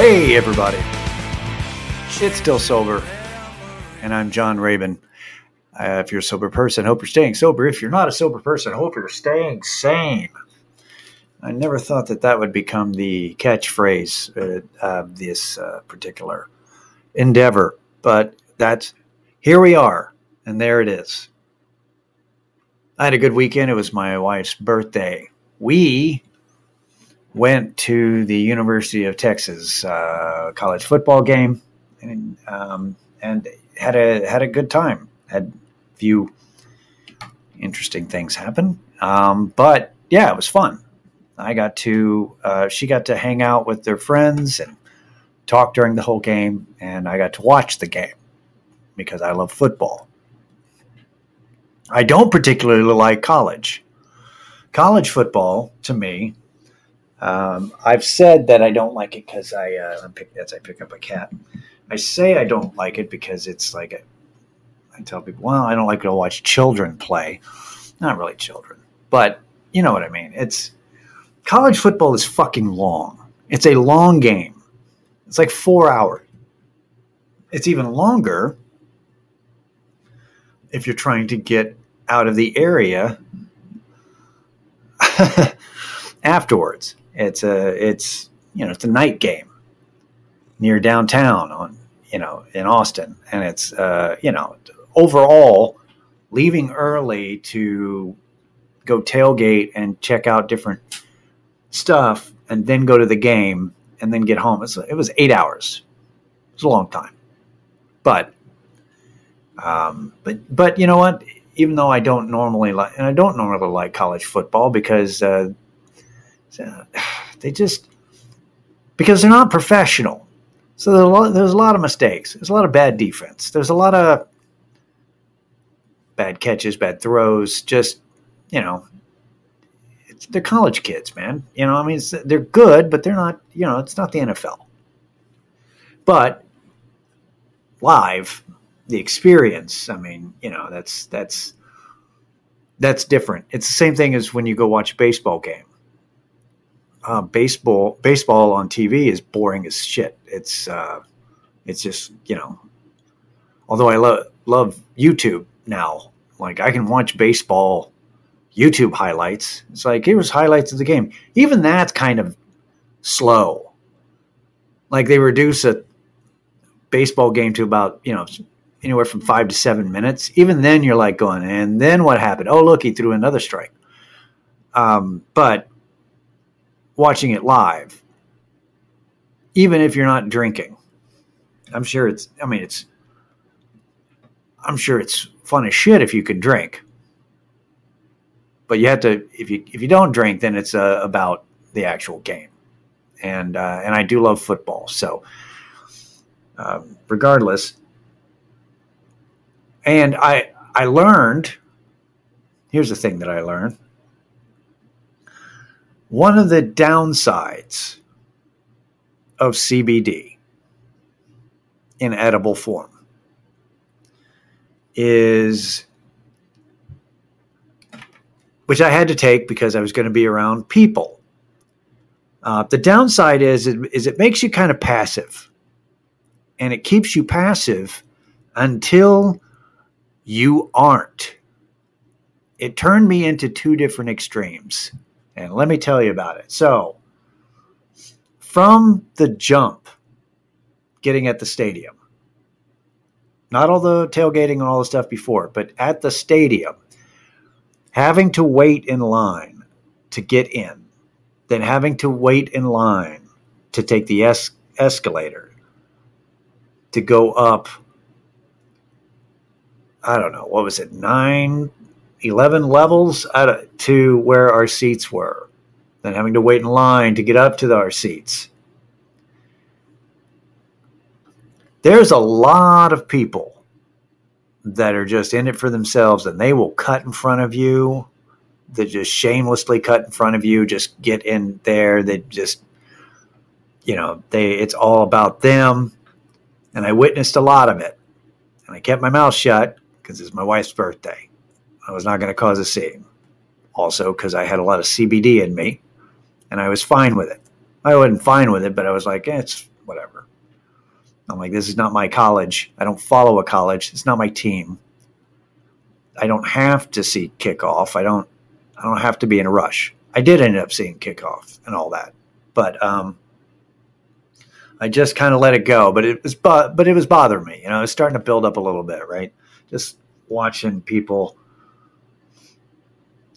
Hey, everybody. It's Still Sober, and I'm John Rabin. Uh, if you're a sober person, hope you're staying sober. If you're not a sober person, hope you're staying sane. I never thought that that would become the catchphrase uh, of this uh, particular endeavor, but that's here we are, and there it is. I had a good weekend. It was my wife's birthday. We went to the University of Texas uh, college football game and um, and had a had a good time. Had a few interesting things happen, um, but yeah, it was fun. I got to uh, she got to hang out with their friends and talk during the whole game, and I got to watch the game because I love football. I don't particularly like college. College football, to me, um, I've said that I don't like it because I uh, pick, I pick up a cat. I say I don't like it because it's like a, I tell people, well, I don't like to watch children play. Not really children, but you know what I mean. It's college football is fucking long. It's a long game. It's like four hours. It's even longer if you're trying to get out of the area afterwards. It's a it's you know it's a night game near downtown on you know in Austin, and it's uh, you know overall leaving early to go tailgate and check out different stuff, and then go to the game and then get home. it was eight hours. It was a long time, but um, but but you know what? Even though I don't normally like, and I don't normally like college football because uh, they just because they're not professional. So there's a, lot, there's a lot of mistakes. There's a lot of bad defense. There's a lot of bad catches, bad throws. Just you know, they're college kids, man. You know, I mean, they're good, but they're not. You know, it's not the NFL. But live, the experience. I mean, you know, that's that's that's different. It's the same thing as when you go watch a baseball game. Uh, baseball baseball on TV is boring as shit. It's uh, it's just you know. Although I love love YouTube now, like I can watch baseball YouTube highlights. It's like here's highlights of the game. Even that's kind of slow. Like they reduce a baseball game to about you know anywhere from five to seven minutes. Even then, you're like going, and then what happened? Oh, look, he threw another strike. Um, but watching it live, even if you're not drinking, I'm sure it's. I mean, it's. I'm sure it's fun as shit if you can drink. But you have to. If you if you don't drink, then it's uh, about the actual game, and uh, and I do love football, so. Um, regardless, and I I learned here's the thing that I learned. One of the downsides of CBD in edible form is which I had to take because I was going to be around people. Uh, the downside is, is it makes you kind of passive, and it keeps you passive until you aren't. It turned me into two different extremes. And let me tell you about it. So, from the jump, getting at the stadium, not all the tailgating and all the stuff before, but at the stadium, having to wait in line to get in, then having to wait in line to take the es- escalator to go up I don't know, what was it, nine, 11 levels to where our seats were, then having to wait in line to get up to our seats. There's a lot of people that are just in it for themselves and they will cut in front of you. They just shamelessly cut in front of you, just get in there. They just, you know, they it's all about them. And I witnessed a lot of it. And I kept my mouth shut because it's my wife's birthday. I was not going to cause a scene. Also, because I had a lot of CBD in me, and I was fine with it. I wasn't fine with it, but I was like, eh, it's whatever. I'm like, this is not my college. I don't follow a college. It's not my team. I don't have to see kickoff. I don't. I don't have to be in a rush. I did end up seeing kickoff and all that, but um, I just kind of let it go. But it was, but but it was bothering me. You know, it's starting to build up a little bit, right? Just watching people,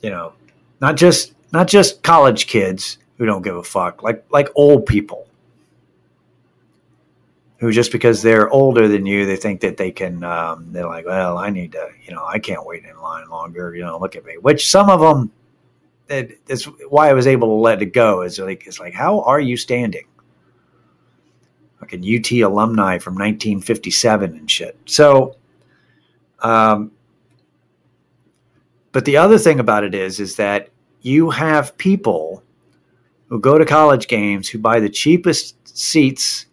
you know, not just not just college kids who don't give a fuck, like like old people who just because they're older than you, they think that they can. Um, they're like, well, I need to, you know, I can't wait in line longer. You know, look at me. Which some of them, it, that's why I was able to let it go. Is like, it's like, how are you standing? Like a UT alumni from 1957 and shit. So, um, but the other thing about it is, is that you have people who go to college games who buy the cheapest seats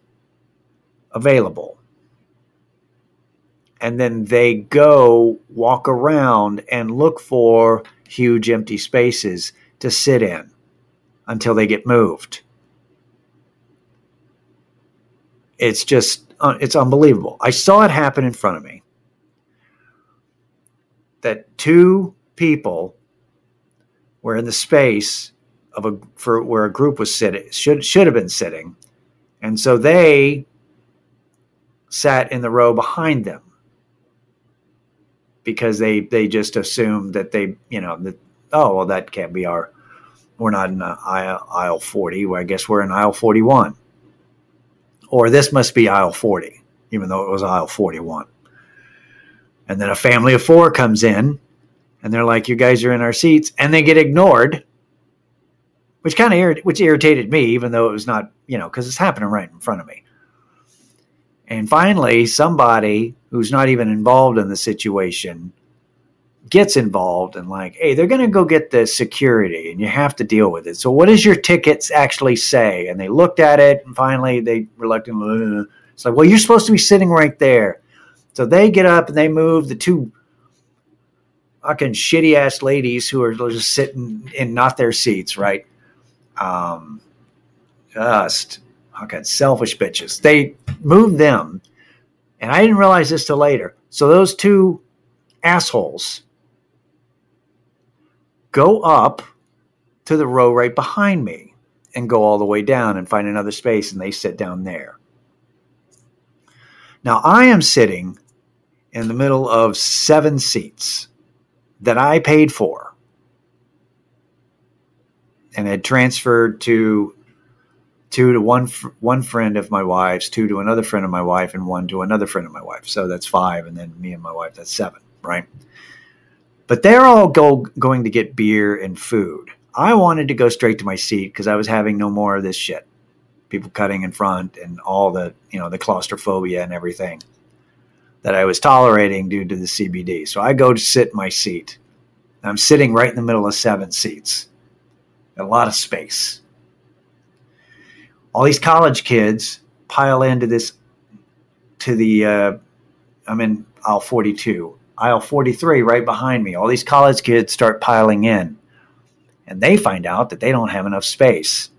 available. And then they go walk around and look for huge empty spaces to sit in until they get moved. It's just, uh, it's unbelievable. I saw it happen in front of me. That two people were in the space of a for where a group was sitting should should have been sitting, and so they sat in the row behind them because they they just assumed that they you know that oh well that can't be our we're not in aisle, aisle 40 well, i guess we're in aisle 41 or this must be aisle 40 even though it was aisle 41 and then a family of four comes in and they're like you guys are in our seats and they get ignored which kind of which irritated me even though it was not you know because it's happening right in front of me and finally, somebody who's not even involved in the situation gets involved and like, hey, they're going to go get the security and you have to deal with it. So what does your tickets actually say? And they looked at it and finally they reluctantly, it's like, well, you're supposed to be sitting right there. So they get up and they move the two fucking shitty ass ladies who are just sitting in not their seats, right? Um, just fucking selfish bitches. They moved them, and I didn't realize this till later. So those two assholes go up to the row right behind me and go all the way down and find another space, and they sit down there. Now I am sitting in the middle of seven seats that I paid for and had transferred to two to one one friend of my wife's, two to another friend of my wife, and one to another friend of my wife. So that's five, and then me and my wife, that's seven, right? But they're all go, going to get beer and food. I wanted to go straight to my seat because I was having no more of this shit. People cutting in front and all the you know the claustrophobia and everything that I was tolerating due to the CBD. So I go to sit in my seat. I'm sitting right in the middle of seven seats, a lot of space all these college kids pile into this to the uh, I'm in aisle 42, aisle 43 right behind me. All these college kids start piling in, and they find out that they don't have enough space.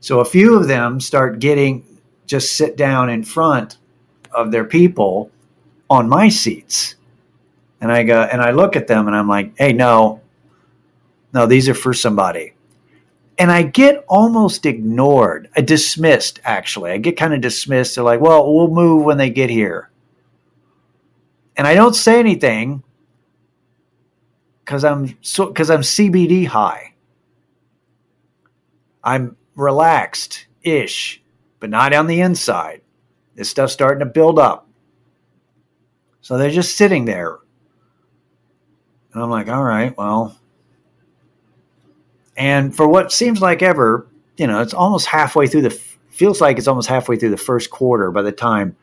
So a few of them start getting just sit down in front of their people on my seats. And I go and I look at them and I'm like, "Hey, no. No, these are for somebody." and I get almost ignored, I uh, dismissed actually. I get kind of dismissed. They're like, "Well, we'll move when they get here," and I don't say anything because I'm so because I'm CBD high. I'm relaxed ish, but not on the inside. This stuff's starting to build up. So they're just sitting there. And I'm like, all right, well, and for what seems like ever, you know, it's almost halfway through the feels like it's almost halfway through the first quarter by the time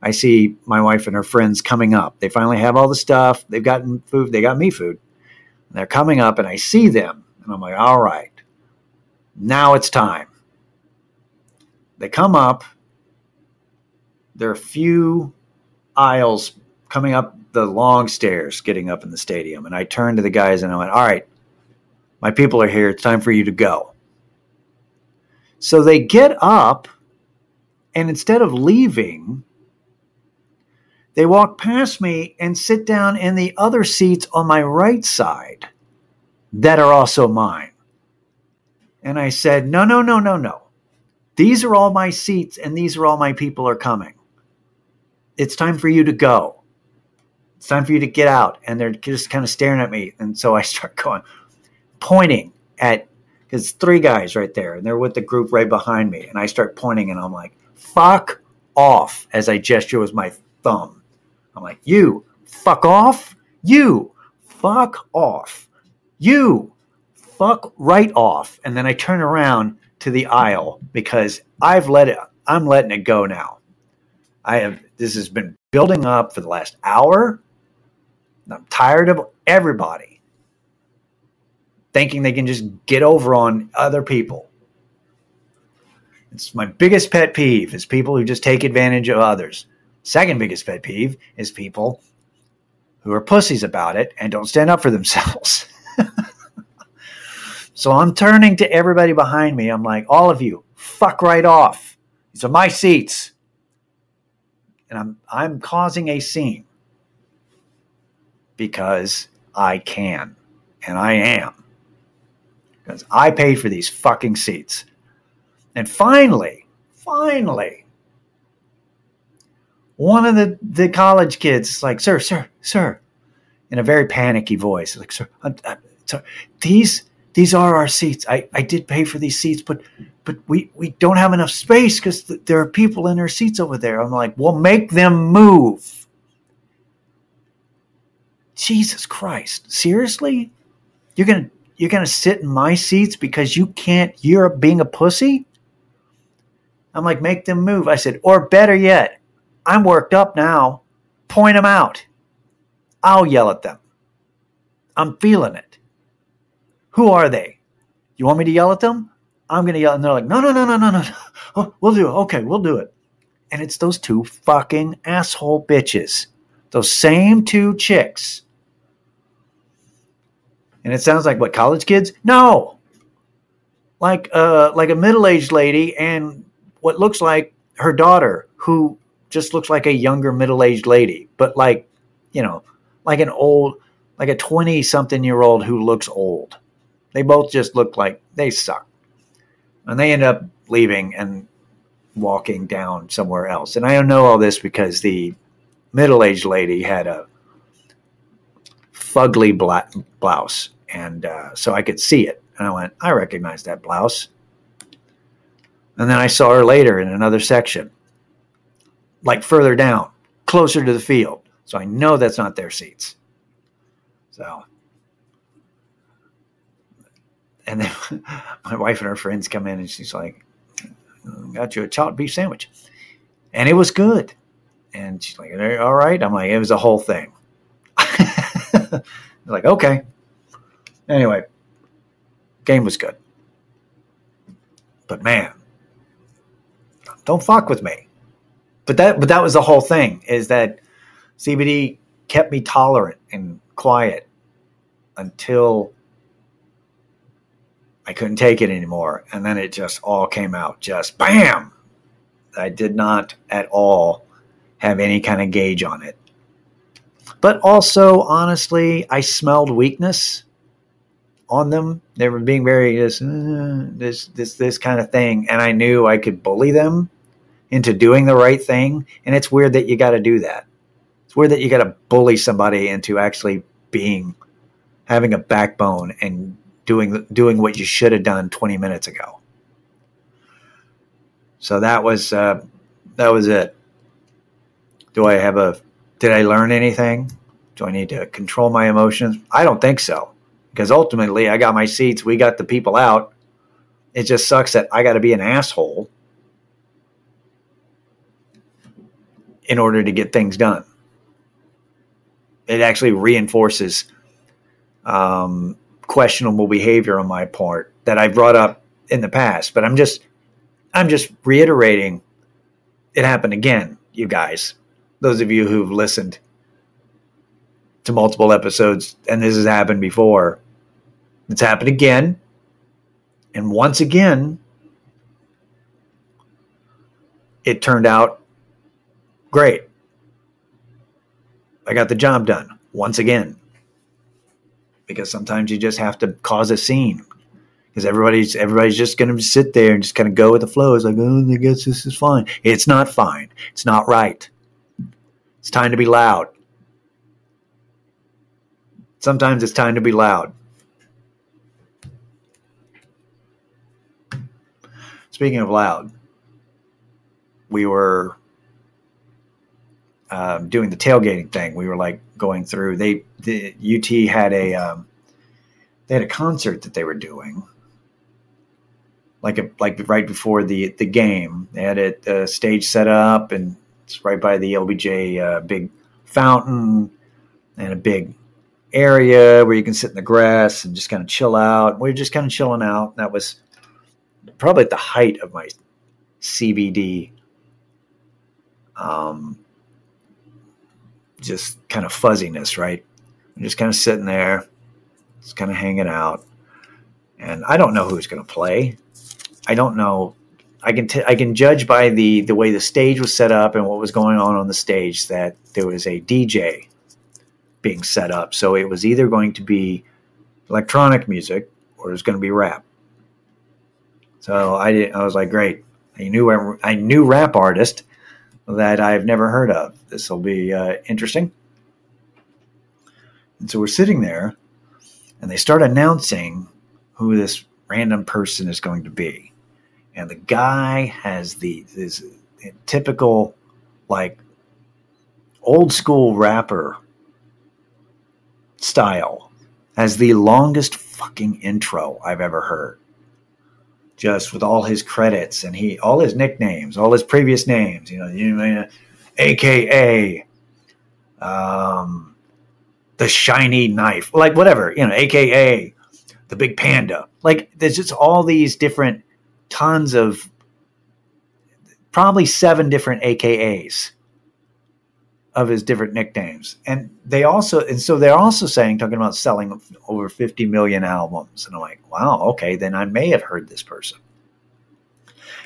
I see my wife and her friends coming up. They finally have all the stuff. They've gotten food. They got me food. they're coming up, and I see them, and I'm like, all right, now it's time. They come up. There are a few aisles coming up the long stairs getting up in the stadium. And I turned to the guys and I went, all right, my people are here. It's time for you to go. So they get up And instead of leaving, they walk past me and sit down in the other seats on my right side that are also mine. And I said, No, no, no, no, no. These are all my seats and these are all my people are coming. It's time for you to go. It's time for you to get out. And they're just kind of staring at me. And so I start going, pointing at, because three guys right there, and they're with the group right behind me. And I start pointing and I'm like, fuck off as I gesture with my thumb. I'm like, you fuck off. You fuck off. You fuck right off. And then I turn around to the aisle because I've let it, I'm letting it go now. I have, this has been building up for the last hour. I'm tired of everybody thinking they can just get over on other people. It's my biggest pet peeve is people who just take advantage of others. Second biggest pet peeve is people who are pussies about it and don't stand up for themselves. So I'm turning to everybody behind me. I'm like, all of you, fuck right off. These are my seats. And I'm I'm causing a scene because I can. And I am. Because I paid for these fucking seats. And finally, finally, one of the, the college kids is like, sir, sir, sir, in a very panicky voice, like, sir, I'm, I'm, these these are our seats. I, I did pay for these seats, but but we, we don't have enough space because th- there are people in their seats over there. I'm like, well, make them move. Jesus Christ, seriously? You're gonna you're gonna sit in my seats because you can't? You're being a pussy. I'm like, make them move. I said, or better yet, I'm worked up now. Point them out. I'll yell at them. I'm feeling it. Who are they? You want me to yell at them? I'm going to yell. And they're like, no, no, no, no, no, no. Oh, we'll do it. Okay, we'll do it. And it's those two fucking asshole bitches. Those same two chicks. And it sounds like what, college kids? No. Like uh like a middle-aged lady and what looks like her daughter who just looks like a younger middle-aged lady, but like, you know, like an old like a 20 something year old who looks old. They both just looked like they suck. And they end up leaving and walking down somewhere else. And I don't know all this because the middle aged lady had a fugly black blouse. And uh, so I could see it. And I went, I recognize that blouse. And then I saw her later in another section, like further down, closer to the field. So I know that's not their seats. So and then my wife and her friends come in and she's like, got you a chopped beef sandwich. And it was good. And she's like, all right. I'm like, it was a whole thing. like, okay. Anyway, game was good. But man, don't fuck with me. But that but that was the whole thing, is that CBD kept me tolerant and quiet until I couldn't take it anymore. And then it just all came out just bam. I did not at all have any kind of gauge on it. But also, honestly, I smelled weakness on them. They were being very this, uh, this, this, this kind of thing, and I knew I could bully them into doing the right thing. And it's weird that you got to do that. It's weird that you got to bully somebody into actually being having a backbone and doing doing what you should have done 20 minutes ago. So that was uh, that was it. Do I have a? Did I learn anything? Do I need to control my emotions? I don't think so, because ultimately I got my seats. We got the people out. It just sucks that I got to be an asshole in order to get things done. It actually reinforces um, questionable behavior on my part that I've brought up in the past. But I'm just I'm just reiterating it happened again, you guys. Those of you who've listened to multiple episodes and this has happened before. It's happened again. And once again, it turned out great. I got the job done once again. Because sometimes you just have to cause a scene. Because everybody's everybody's just gonna sit there and just kind of go with the flow. It's like, oh, I guess this is fine. It's not fine. It's not right. It's time to be loud. Sometimes it's time to be loud. Speaking of loud, we were um, doing the tailgating thing. We were like going through. They the UT had a um, they had a concert that they were doing, like a, like right before the the game. They had it uh, stage set up, and it's right by the LBJ uh, big fountain and a big area where you can sit in the grass and just kind of chill out. We were just kind of chilling out. That was probably at the height of my CBD um, just kind of fuzziness, right? I'm just kind of sitting there, just kind of hanging out. And I don't know who's going to play. I don't know. I can t- I can judge by the the way the stage was set up and what was going on on the stage that there was a DJ being set up. So it was either going to be electronic music or it was going to be rap. So I didn't. I was like, great. I knew I knew rap artist that I've never heard of. This will be uh, interesting. And so we're sitting there, and they start announcing who this random person is going to be. And the guy has the this typical, like, old school rapper style, has the longest fucking intro I've ever heard just with all his credits and he all his nicknames, all his previous names, you know, you AKA um, the shiny knife, like whatever, you know, AKA the big panda. Like there's just all these different tons of probably seven different AKAs of his different nicknames. And they also, and so they're also saying, talking about selling over 50 million albums. And I'm like, wow, okay, then I may have heard this person.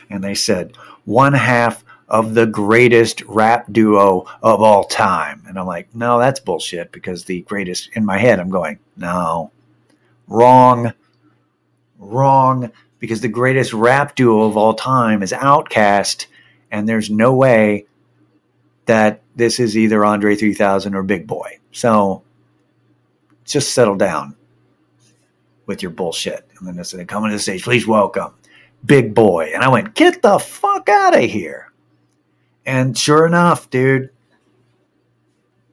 And they said, one half of the greatest rap duo of all time. And I'm like, no, that's bullshit because the greatest, in my head, I'm going, no, wrong, wrong, because the greatest rap duo of all time is OutKast. And there's no way that this is either Andre 3000 or Big Boi. So just settle down with your bullshit. And then they said, come to the stage, please welcome Big Boi. And I went, get the fuck out of here. And sure enough, dude,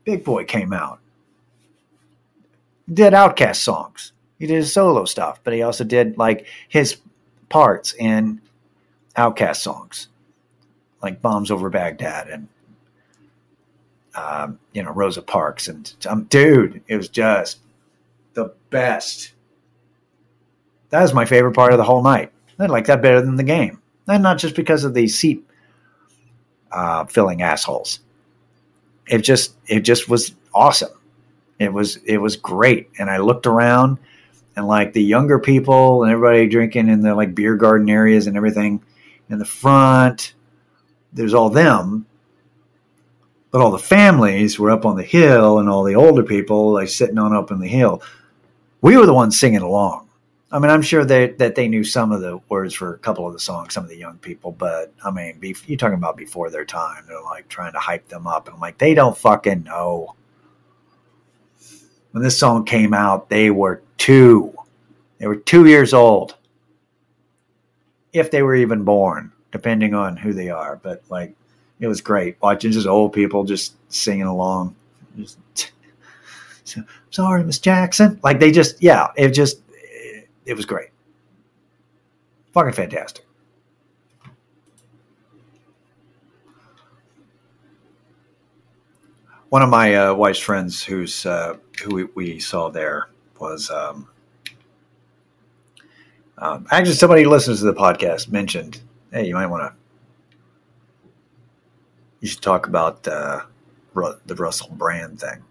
Big Boi came out. Did OutKast songs. He did his solo stuff, but he also did like his parts in OutKast songs, like Bombs Over Baghdad and um, you know, Rosa Parks. And um, dude, it was just the best. That was my favorite part of the whole night. I like that better than the game. And not just because of the seat uh, filling assholes. It just it just was awesome. It was it was great. And I looked around and like the younger people and everybody drinking in the like beer garden areas and everything in the front. There's all them but all the families were up on the hill and all the older people like sitting on up on the hill. We were the ones singing along. I mean, I'm sure that that they knew some of the words for a couple of the songs, some of the young people, but I mean, be, you're talking about before their time. They're like trying to hype them up, and I'm like, they don't fucking know. When this song came out, they were two. They were two years old, if they were even born, depending on who they are. But like, it was great watching just old people just singing along. Just, sorry, Miss Jackson. Like they just, yeah, it just, it, it was great. Fucking fantastic. One of my uh, wife's friends, who's uh, who we, we, saw there, was um, um, actually somebody who listens to the podcast mentioned, "Hey, you might want to you should talk about uh, the Russell Brand thing.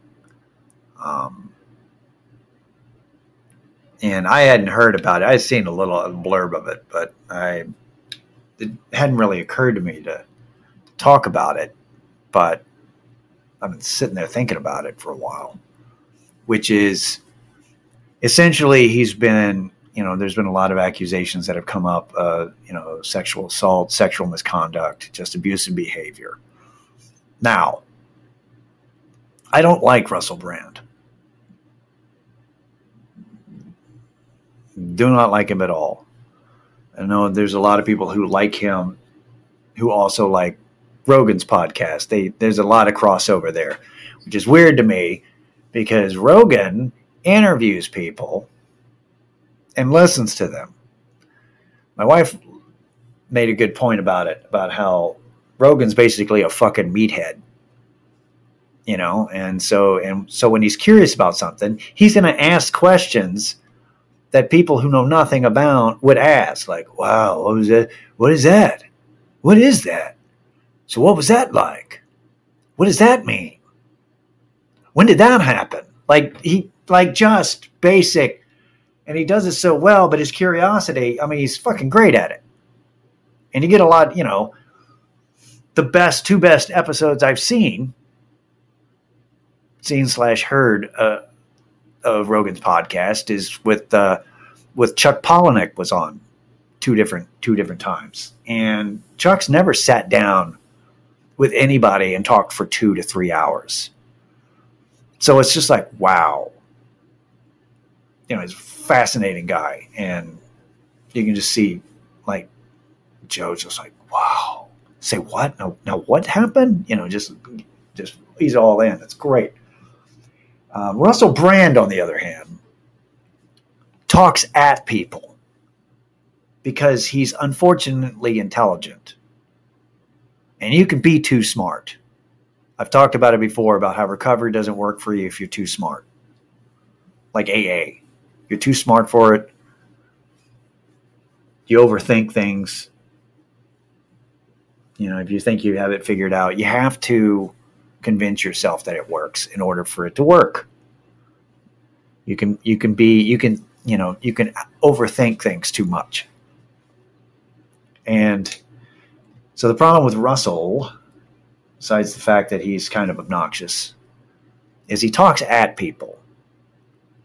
Um, and I hadn't heard about it. I'd seen a little blurb of it, but I it hadn't really occurred to me to talk about it, but I've been sitting there thinking about it for a while, which is essentially he's been, you know, there's been a lot of accusations that have come up, uh, you know, sexual assault, sexual misconduct, just abusive behavior. Now, I don't like Russell Brand. Do not like him at all. I know there's a lot of people who like him who also like Rogan's podcast. They there's a lot of crossover there, which is weird to me because Rogan interviews people and listens to them. My wife made a good point about it about how Rogan's basically a fucking meathead. You know, and so and so when he's curious about something, he's going to ask questions that people who know nothing about would ask like, "Wow, what was that? What is that? What is that? So what was that like? What does that mean? When did that happen?" Like he like just basic and he does it so well, but his curiosity, I mean, he's fucking great at it. And you get a lot, you know, the best two best episodes I've seen, seen slash heard uh, of Rogan's podcast is with uh, with Chuck Palahniuk was on two different two different times, and Chuck's never sat down with anybody and talked for two to three hours. So it's just like wow, you know, he's a fascinating guy, and you can just see like Joe's just like wow say what? Now, now what happened? You know, just just he's all in. It's great. Um, Russell Brand, on the other hand, talks at people because he's unfortunately intelligent, and you can be too smart. I've talked about it before about how recovery doesn't work for you if you're too smart. Like AA, you're too smart for it. You overthink things you know, if you think you have it figured out, you have to convince yourself that it works in order for it to work. You can you can be you can you know you can overthink things too much. And so the problem with Russell, besides the fact that he's kind of obnoxious, is he talks at people.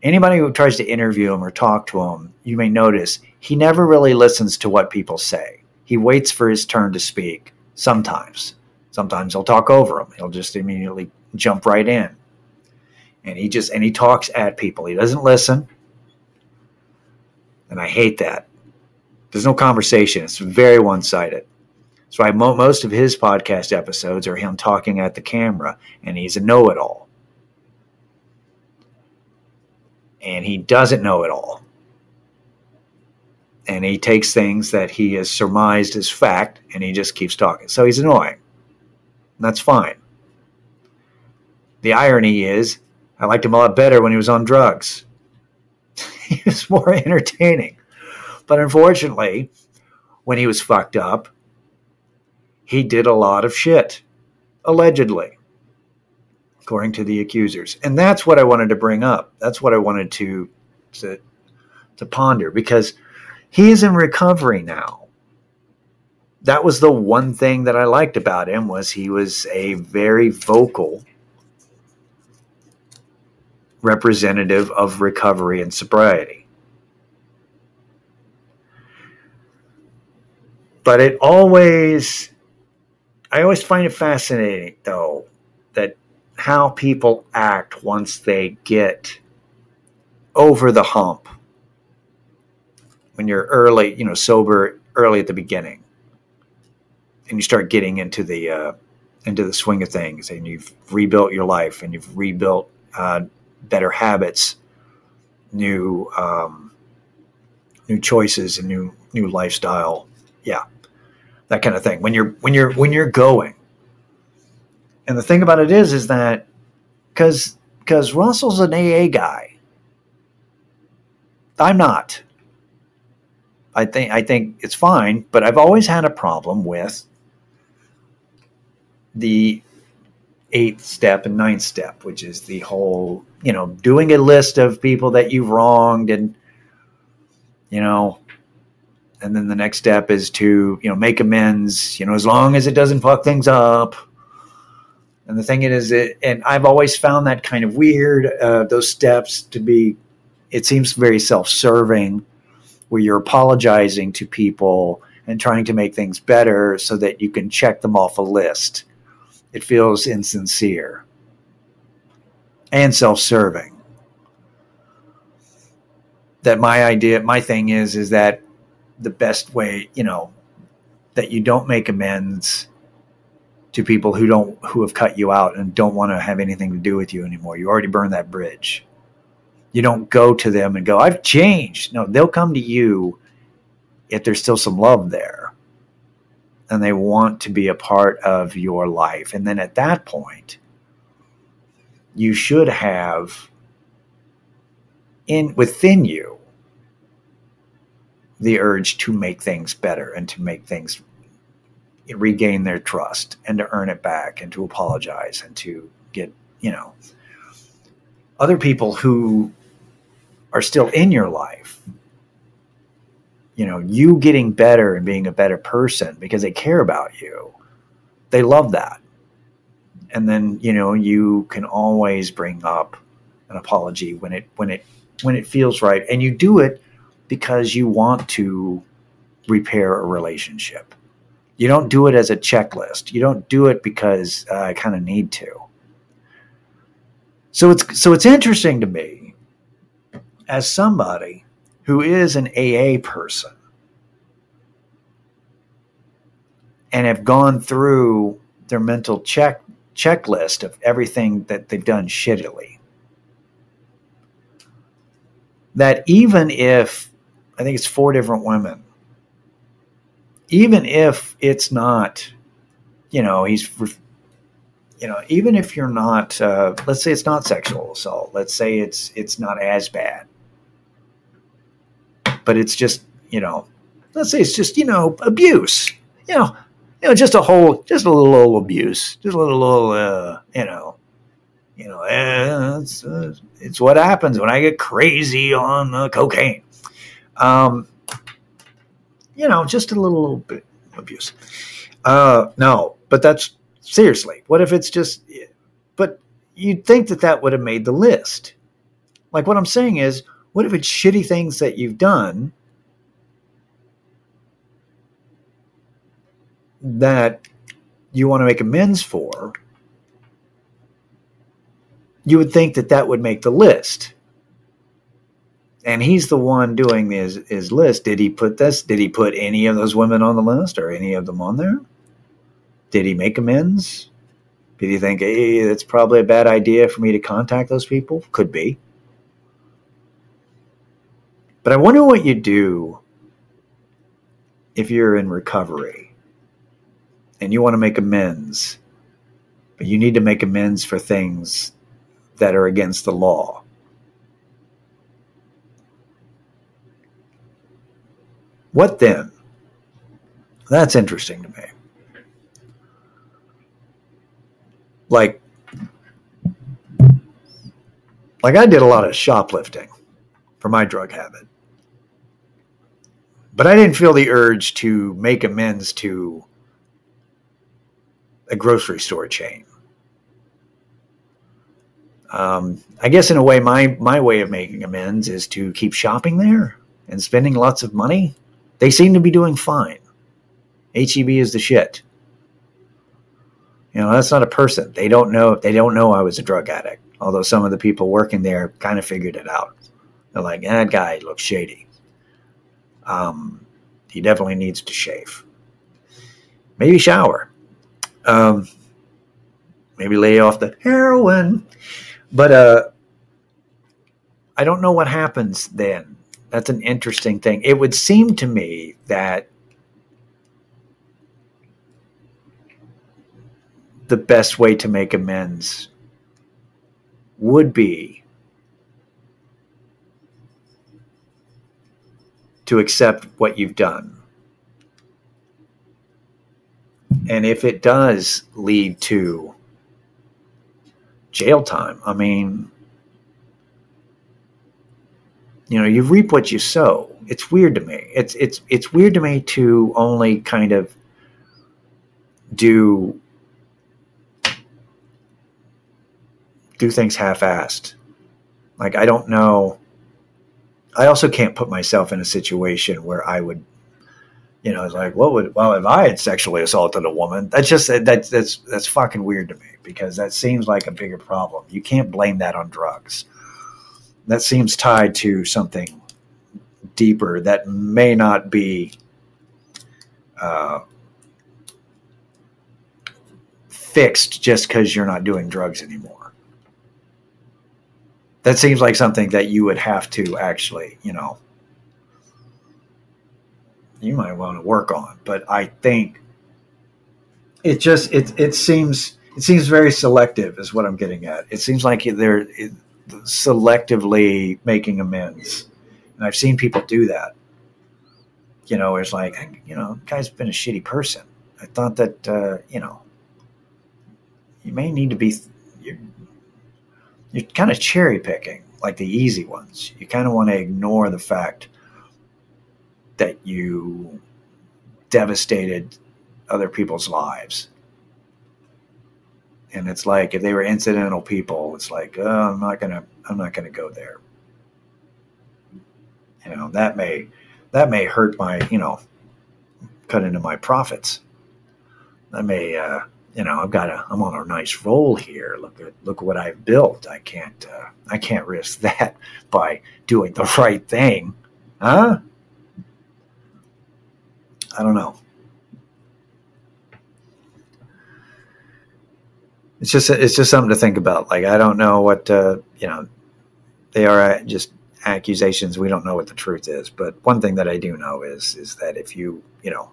Anybody who tries to interview him or talk to him, you may notice he never really listens to what people say. He waits for his turn to speak Sometimes. Sometimes he'll talk over them. He'll just immediately jump right in. And he just and he talks at people. He doesn't listen. And I hate that. There's no conversation. It's very one-sided. So I most of his podcast episodes are him talking at the camera, and he's a know-it-all. And he doesn't know it all and he takes things that he has surmised as fact and he just keeps talking. So he's annoying. That's fine. The irony is, I liked him a lot better when he was on drugs. he was more entertaining. But unfortunately, when he was fucked up, he did a lot of shit, allegedly, according to the accusers. And that's what I wanted to bring up. That's what I wanted to, to, to ponder because he is in recovery now. That was the one thing that I liked about him was he was a very vocal representative of recovery and sobriety. But it always I always find it fascinating though that how people act once they get over the hump when you're early, you know, sober early at the beginning, and you start getting into the uh, into the swing of things, and you've rebuilt your life, and you've rebuilt uh, better habits, new um, new choices, and new new lifestyle. Yeah, that kind of thing. When you're when you're when you're going, and the thing about it is, is that because because Russell's an AA guy. I'm not. I think I think it's fine, but I've always had a problem with the eighth step and ninth step, which is the whole, you know, doing a list of people that you've wronged and you know, and then the next step is to you know make amends you know as long as it doesn't fuck things up. And the thing is it and i've always found that kind of weird uh, those steps to be it seems very self-serving where you're apologizing to people and trying to make things better so that you can check them off a list it feels insincere and self-serving that my idea my thing is is that the best way, you know, that you don't make amends to people who don't who have cut you out and don't want to have anything to do with you anymore. You already burned that bridge. You don't go to them and go, "I've changed." No, they'll come to you if there's still some love there. And they want to be a part of your life. And then at that point, you should have in within you the urge to make things better and to make things regain their trust and to earn it back and to apologize and to get, you know, other people who are still in your life. You know, you getting better and being a better person because they care about you. They love that. And then, you know, you can always bring up an apology when it when it when it feels right and you do it because you want to repair a relationship. You don't do it as a checklist. You don't do it because uh, I kind of need to. So it's so it's interesting to me as somebody who is an AA person and have gone through their mental check checklist of everything that they've done shittily. That even if I think it's four different women. Even if it's not, you know, he's, you know, even if you're not, uh, let's say it's not sexual assault. Let's say it's it's not as bad, but it's just, you know, let's say it's just, you know, abuse. You know, you know, just a whole, just a little, little abuse, just a little, little, uh, you know, you know, eh, it's, uh, it's what happens when I get crazy on uh, cocaine. Um, you know, just a little, little bit abuse. Uh, no, but that's seriously. What if it's just? But you'd think that that would have made the list. Like what I'm saying is, what if it's shitty things that you've done that you want to make amends for? You would think that that would make the list and he's the one doing his his list. Did he put this? Did he put any of those women on the list or any of them on there? Did he make amends? Did he think, hey, it's probably a bad idea for me to contact those people? Could be. But I wonder what you do if you're in recovery and you want to make amends, but you need to make amends for things that are against the law What then? That's interesting to me. Like, like I did a lot of shoplifting for my drug habit. But I didn't feel the urge to make amends to a grocery store chain. Um, I guess in a way, my my way of making amends is to keep shopping there and spending lots of money they seem to be doing fine. HEB is the shit. You know, that's not a person. They don't know. They don't know I was a drug addict. Although some of the people working there kind of figured it out. They're like, that guy looks shady. Um, he definitely needs to shave. Maybe shower. Um, maybe lay off the heroin. But uh, I don't know what happens then that's an interesting thing. It would seem to me that the best way to make amends would be to accept what you've done. And if it does lead to jail time, I mean, you know, you reap what you sow. it's weird to me. It's it's it's weird to me to only kind of do do things half-assed. Like I don't know. I also can't put myself in a situation where I would, you know, it's like, what would well if I had sexually assaulted a woman? That's just that's that's that's fucking weird to me because that seems like a bigger problem. You can't blame that on drugs. That seems tied to something deeper that may not be uh, fixed just because you're not doing drugs anymore. That seems like something that you would have to actually, you know, you might want to work on. But I think it just it it seems it seems very selective is what I'm getting at. It seems like they're selectively making amends and I've seen people do that. You know, it's like, you know, guy's been a shitty person. I thought that, uh, you know, you may need to be, you're, kind of cherry picking, like the easy ones. You kind of want to ignore the fact that you devastated other people's lives. And it's like if they were incidental people, it's like oh, I'm not gonna I'm not gonna go there you know that may that may hurt my you know cut into my profits that may uh, you know i've got a i'm on a nice roll here. Look at look what i've built. I can't uh, i can't risk that by doing the right thing huh? I don't know. It's just it's just something to think about. Like i don't know what uh, you know they are just accusations. We don't know what the truth is, but one thing that I do know is is that if you you know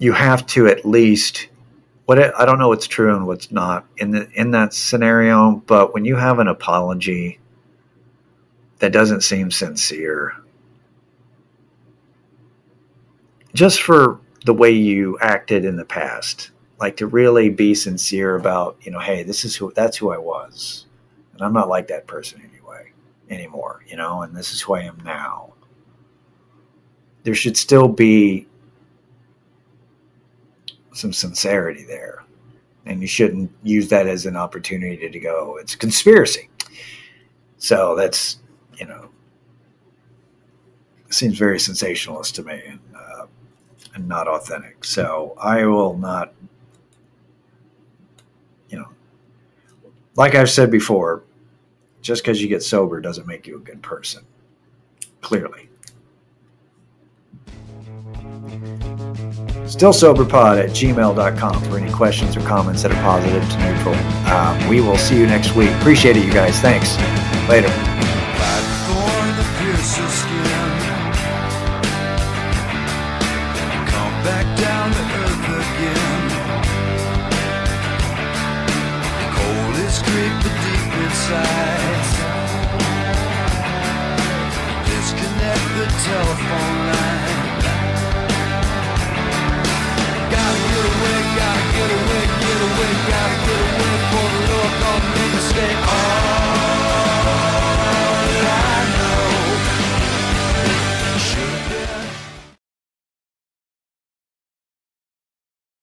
you have to at least what I don't know what's true and what's not in the in that scenario, but when you have an apology that doesn't seem sincere, just for the way you acted in the past, like to really be sincere about you know hey this is who that's who i was. And i'm not like that person anyway anymore you know and this is who i am now. There should still be some sincerity there and you shouldn't use that as an opportunity to go it's conspiracy so that's you know seems very sensationalist to me and, uh, and not authentic so i will not you know, like I've said before, just because you get sober doesn't make you a good person. Clearly. StillSoberPod at gmail.com for any questions or comments that are positive to neutral. Um, we will see you next week. Appreciate it, you guys. Thanks. Later.